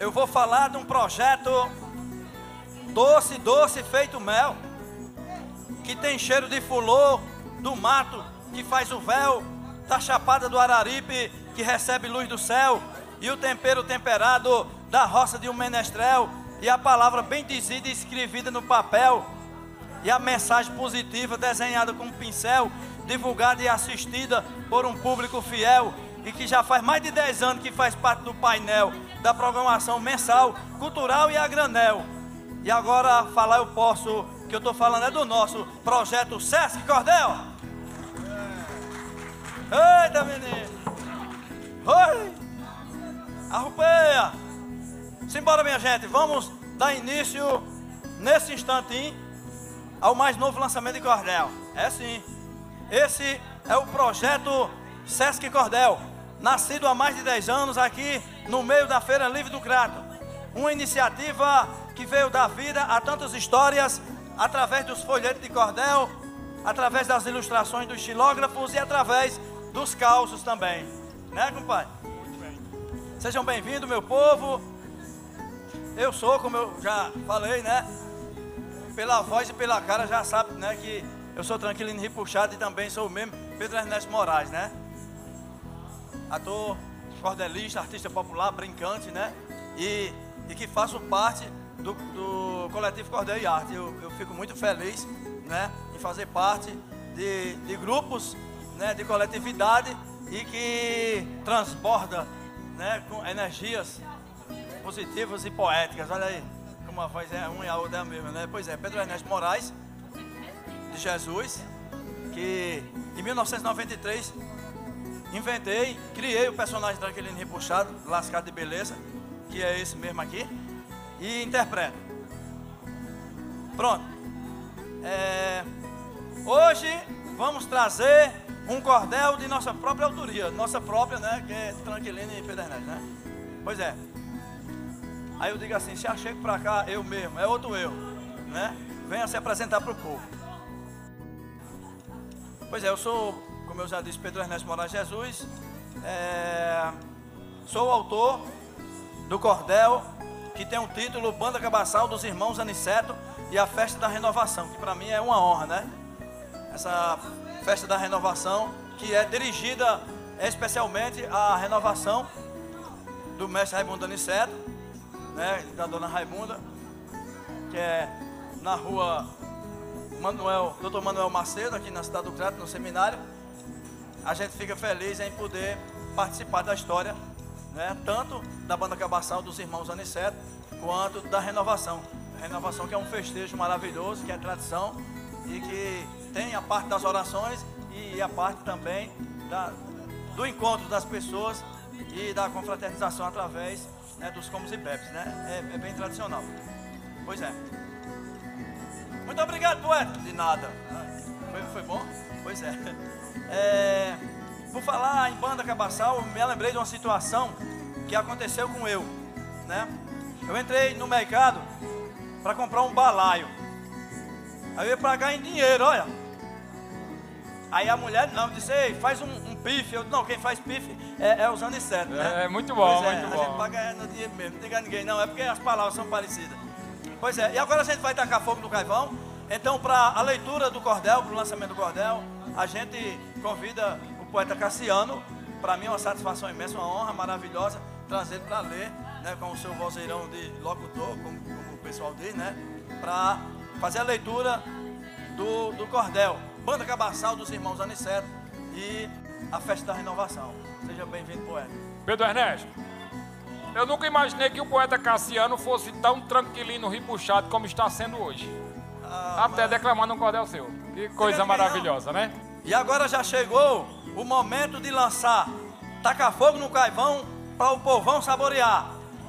eu vou falar de um projeto doce, doce feito mel, que tem cheiro de fulô, do mato que faz o véu, da chapada do Araripe que recebe luz do céu, e o tempero temperado da roça de um menestrel, e a palavra bem dizida e escrevida no papel, e a mensagem positiva desenhada com um pincel, divulgada e assistida por um público fiel, e que já faz mais de 10 anos que faz parte do painel da programação mensal, cultural e a granel. E agora falar eu posso, que eu estou falando é do nosso projeto Sesc Cordel. Eita menino! Oi! Arrupeia! Simbora minha gente, vamos dar início nesse instantinho ao mais novo lançamento de Cordel. É sim. Esse é o projeto Sesc Cordel, nascido há mais de 10 anos aqui no meio da Feira Livre do Crato. Uma iniciativa que veio dar vida a tantas histórias através dos folhetos de cordel, através das ilustrações dos xilógrafos e através dos causos também. Né, compadre? Muito bem. Sejam bem-vindos, meu povo. Eu sou, como eu já falei, né? Pela voz e pela cara já sabe, né, que eu sou tranquilino e puxado e também sou o mesmo Pedro Ernesto Moraes, né? Ator, cordelista, artista popular, brincante, né? E, e que faço parte do, do coletivo Cordel e Arte. Eu, eu fico muito feliz, né? Em fazer parte de, de grupos, né? De coletividade e que transborda, né? Com energias positivas e poéticas. Olha aí, como a voz é uma e a outra é a mesma, né? Pois é, Pedro Ernesto Moraes, de Jesus, que em 1993 inventei, criei o personagem Tranquilino Repuxado, lascado de beleza, que é esse mesmo aqui, e interpreto. Pronto. É, hoje vamos trazer um cordel de nossa própria autoria, nossa própria, né? Que é Tranquilino e Pedernete, né? Pois é. Aí eu digo assim, se chego para cá, eu mesmo, é outro eu, né? Venha se apresentar para o povo. Pois é, eu sou, como eu já disse, Pedro Ernesto Moraes Jesus. É, sou autor do cordel que tem o título Banda Cabaçal dos Irmãos Aniceto e a Festa da Renovação, que para mim é uma honra, né? Essa Festa da Renovação, que é dirigida especialmente à renovação do mestre Raimundo Aniceto, né, da dona Raimunda, que é na rua Manuel, Dr. Manuel Macedo, aqui na cidade do Crato, no seminário. A gente fica feliz em poder participar da história, né, tanto da banda cabaçal dos irmãos Aniceto, quanto da renovação. A renovação que é um festejo maravilhoso, que é tradição e que tem a parte das orações e a parte também da, do encontro das pessoas e da confraternização através né, dos comes e bebes, né? É, é, bem tradicional. Pois é. Muito obrigado, poeta. De nada. Foi, foi bom? Pois é. é. Por falar em banda cabaçal, eu me lembrei de uma situação que aconteceu com eu, né? Eu entrei no mercado para comprar um balaio. Aí eu ia pagar em dinheiro, olha. Aí a mulher não disse, Ei, faz um, um pife. Eu não, quem faz pife é, é usando inseto, né? É, muito bom, pois é, muito a bom. A gente paga no dinheiro mesmo, não diga a ninguém não, é porque as palavras são parecidas. Pois é, e agora a gente vai tacar fogo no carvão. Então, para a leitura do cordel, para o lançamento do cordel, a gente convida o poeta Cassiano. Para mim é uma satisfação imensa, uma honra maravilhosa trazer para ler, né, com o seu vozeirão de locutor, como, como o pessoal diz, né, para fazer a leitura do, do cordel. Banda Cabaçal dos Irmãos Aniceto e a Festa da Renovação. Seja bem-vindo, poeta. Pedro Ernesto, eu nunca imaginei que o poeta Cassiano fosse tão tranquilino, ripuxado como está sendo hoje. Ah, Até declamando um cordel seu. Que coisa maravilhosa, né? E agora já chegou o momento de lançar Taca Fogo no Caivão para o povão saborear.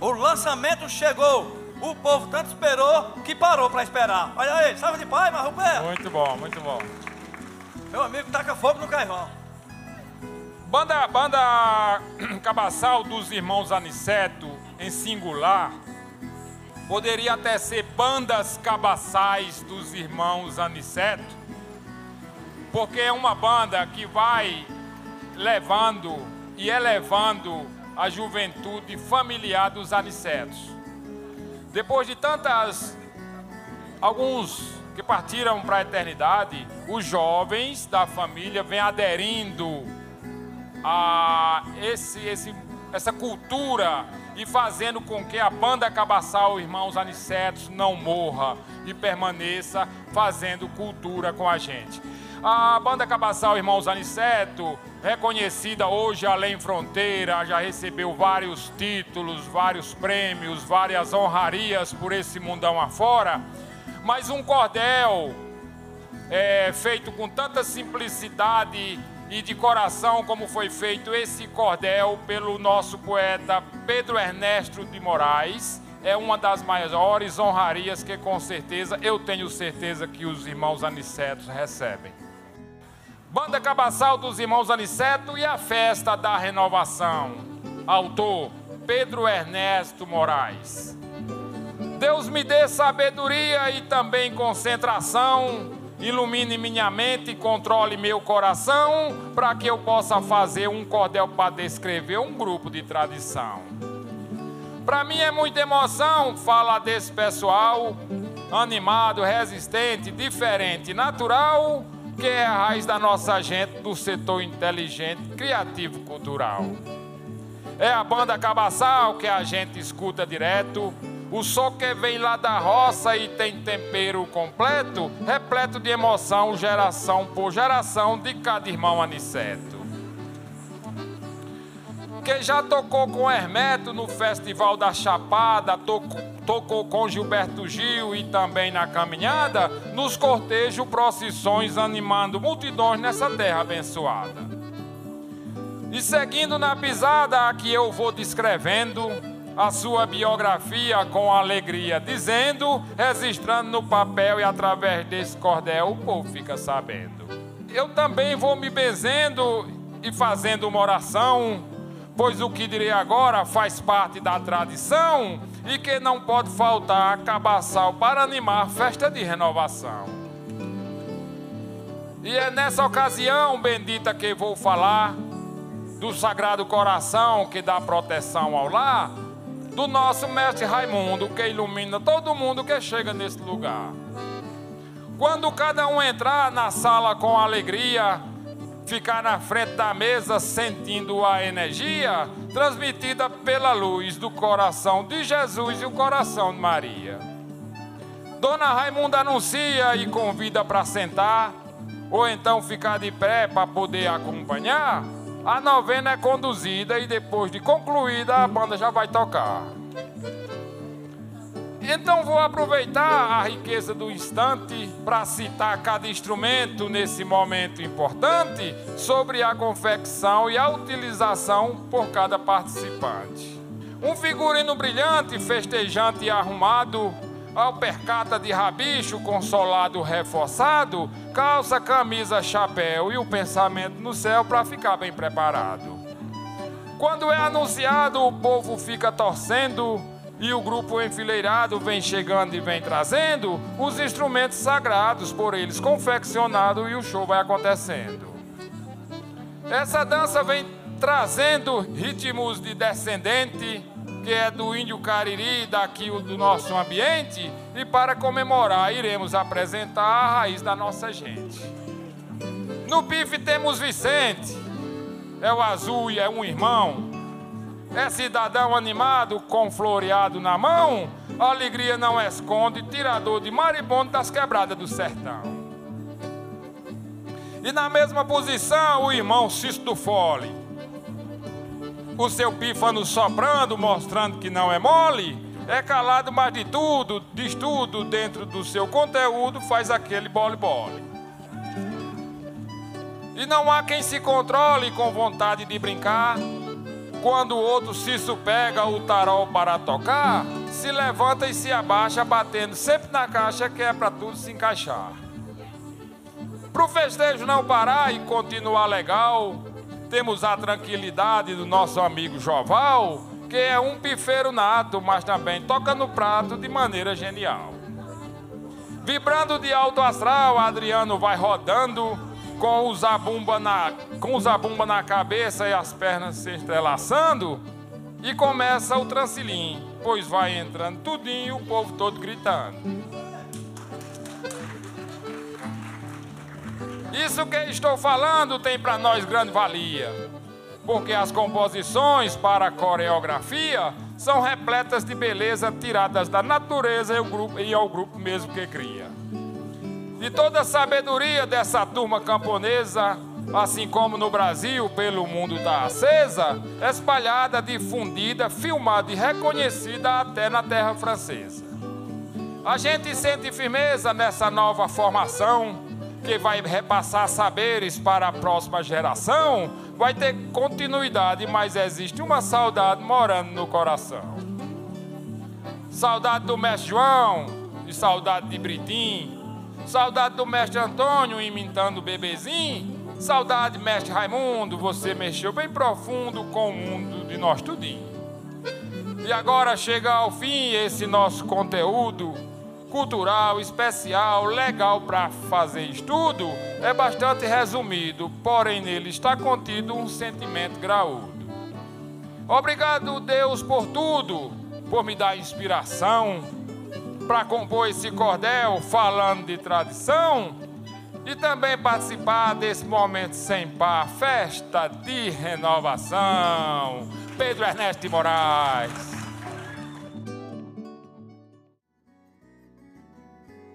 O lançamento chegou. O povo tanto esperou que parou para esperar. Olha aí, salve de pai, Marrupé. Muito bom, muito bom. Meu amigo taca fogo no caivão. Banda, banda Cabaçal dos Irmãos Aniceto, em singular, poderia até ser bandas cabaçais dos irmãos Aniceto, porque é uma banda que vai levando e elevando a juventude familiar dos anicetos. Depois de tantas, alguns que partiram para a eternidade, os jovens da família vêm aderindo a esse, esse, essa cultura e fazendo com que a banda Cabaçal Irmãos Anicetos não morra e permaneça fazendo cultura com a gente. A banda Cabaçal Irmãos Aniceto, reconhecida hoje além fronteira, já recebeu vários títulos, vários prêmios, várias honrarias por esse mundão afora. Mas um cordel é, feito com tanta simplicidade e de coração como foi feito esse cordel pelo nosso poeta Pedro Ernesto de Moraes. É uma das maiores honrarias que com certeza eu tenho certeza que os irmãos Anicetos recebem. Banda Cabaçal dos Irmãos Aniceto e a Festa da Renovação. Autor Pedro Ernesto Moraes. Deus me dê sabedoria e também concentração ilumine minha mente controle meu coração, para que eu possa fazer um cordel para descrever um grupo de tradição. Para mim é muita emoção falar desse pessoal, animado, resistente, diferente, natural, que é a raiz da nossa gente do setor inteligente, criativo, cultural. É a banda Cabaçal que a gente escuta direto, o som que vem lá da roça e tem tempero completo, repleto de emoção, geração por geração, de cada irmão aniceto. Quem já tocou com Hermeto no Festival da Chapada, tocou, tocou com Gilberto Gil e também na caminhada, nos cortejos, procissões, animando multidões nessa terra abençoada. E seguindo na pisada que eu vou descrevendo, a sua biografia com alegria, dizendo, registrando no papel e através desse cordel o povo fica sabendo. Eu também vou me benzendo e fazendo uma oração, pois o que direi agora faz parte da tradição e que não pode faltar cabaçal para animar festa de renovação. E é nessa ocasião bendita que vou falar do Sagrado Coração que dá proteção ao lar do nosso mestre Raimundo, que ilumina todo mundo que chega nesse lugar. Quando cada um entrar na sala com alegria, ficar na frente da mesa sentindo a energia transmitida pela luz do coração de Jesus e o coração de Maria. Dona Raimunda anuncia e convida para sentar, ou então ficar de pé para poder acompanhar. A novena é conduzida e depois de concluída a banda já vai tocar. Então vou aproveitar a riqueza do instante para citar cada instrumento nesse momento importante sobre a confecção e a utilização por cada participante. Um figurino brilhante, festejante e arrumado, alpercata de rabicho, consolado, reforçado, calça, camisa, chapéu e o pensamento no céu para ficar bem preparado. Quando é anunciado, o povo fica torcendo e o grupo enfileirado vem chegando e vem trazendo os instrumentos sagrados por eles confeccionados e o show vai acontecendo. Essa dança vem trazendo ritmos de descendente que é do índio Cariri, daqui do nosso ambiente, e para comemorar iremos apresentar a raiz da nossa gente. No bife temos Vicente, é o azul e é um irmão. É cidadão animado, com floreado na mão, a alegria não esconde, tirador de maribondo das quebradas do sertão. E na mesma posição, o irmão Cisto Fole, o seu pífano soprando, mostrando que não é mole, é calado, mas de tudo, diz tudo dentro do seu conteúdo, faz aquele bole-bole. E não há quem se controle com vontade de brincar. Quando o outro se supega o tarol para tocar, se levanta e se abaixa, batendo sempre na caixa que é para tudo se encaixar. Para o festejo não parar e continuar legal, temos a tranquilidade do nosso amigo Joval, que é um pifeiro nato, mas também toca no prato de maneira genial. Vibrando de alto astral, Adriano vai rodando com o zabumba na, com o zabumba na cabeça e as pernas se entrelaçando. E começa o transilim, pois vai entrando tudinho, o povo todo gritando. Isso que estou falando tem para nós grande valia, porque as composições para a coreografia são repletas de beleza tiradas da natureza e ao grupo, e ao grupo mesmo que cria. De toda a sabedoria dessa turma camponesa, assim como no Brasil, pelo mundo está acesa, espalhada, difundida, filmada e reconhecida até na terra francesa. A gente sente firmeza nessa nova formação que vai repassar saberes para a próxima geração, vai ter continuidade, mas existe uma saudade morando no coração. Saudade do mestre João, e saudade de Britim, saudade do mestre Antônio imitando o bebezinho, saudade mestre Raimundo, você mexeu bem profundo com o mundo de nós tudinho. E agora chega ao fim esse nosso conteúdo cultural, especial, legal para fazer estudo, é bastante resumido, porém nele está contido um sentimento graúdo. Obrigado, Deus, por tudo, por me dar inspiração para compor esse cordel falando de tradição e também participar desse momento sem par, festa de renovação. Pedro Ernesto de Moraes.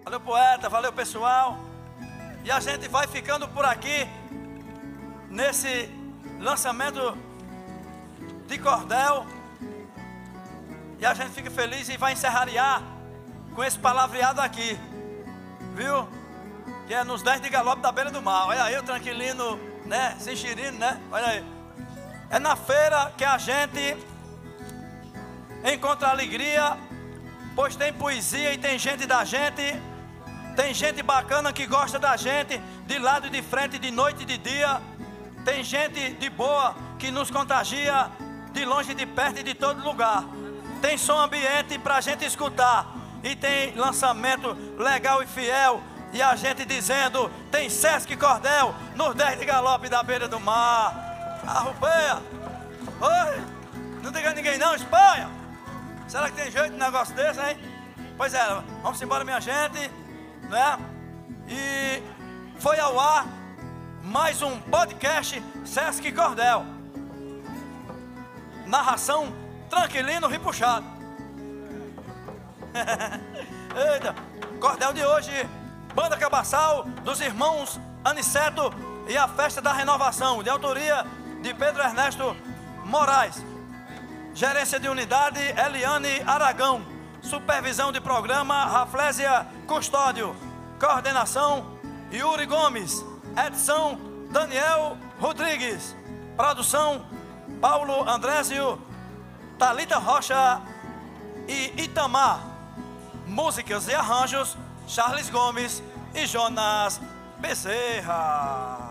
Valeu, poeta, valeu, pessoal. E a gente vai ficando por aqui nesse lançamento de cordel. E a gente fica feliz e vai encerrar com esse palavreado aqui. Viu? Que é nos 10 de galope da beira do mar. Olha aí o tranquilino, né? Se enxerindo, né? Olha aí. É na feira que a gente encontra alegria, pois tem poesia e tem gente da gente tem gente bacana que gosta da gente, de lado e de frente, de noite e de dia. Tem gente de boa que nos contagia, de longe de perto e de todo lugar. Tem som ambiente para a gente escutar. E tem lançamento legal e fiel. E a gente dizendo: tem Sesc Cordel nos 10 de galope da beira do mar. Arrupeia. Oi. Não diga ninguém não, Espanha. Será que tem jeito de um negócio desse, hein? Pois é, vamos embora, minha gente né? E foi ao ar mais um podcast Sesc Cordel. Narração tranquilino ripuxado. Eita, Cordel de hoje, Banda Cabaçal dos irmãos Aniceto e a Festa da Renovação, de autoria de Pedro Ernesto Moraes. Gerência de unidade Eliane Aragão. Supervisão de programa Raflésia Custódio. Coordenação Yuri Gomes. Edição Daniel Rodrigues. Produção Paulo Andrésio, Talita Rocha e Itamar. Músicas e arranjos Charles Gomes e Jonas Bezerra.